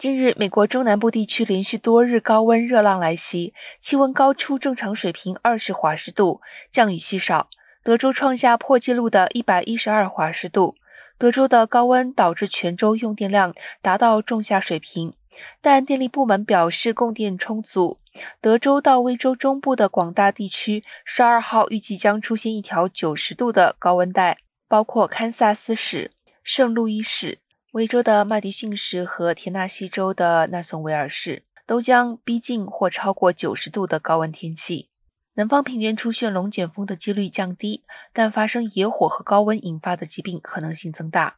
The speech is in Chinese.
近日，美国中南部地区连续多日高温热浪来袭，气温高出正常水平二十华氏度，降雨稀少。德州创下破纪录的一百一十二华氏度。德州的高温导致全州用电量达到仲夏水平，但电力部门表示供电充足。德州到威州中部的广大地区，十二号预计将出现一条九十度的高温带，包括堪萨斯市、圣路易市。威州的麦迪逊市和田纳西州的纳松维尔市都将逼近或超过九十度的高温天气。南方平原出现龙卷风的几率降低，但发生野火和高温引发的疾病可能性增大。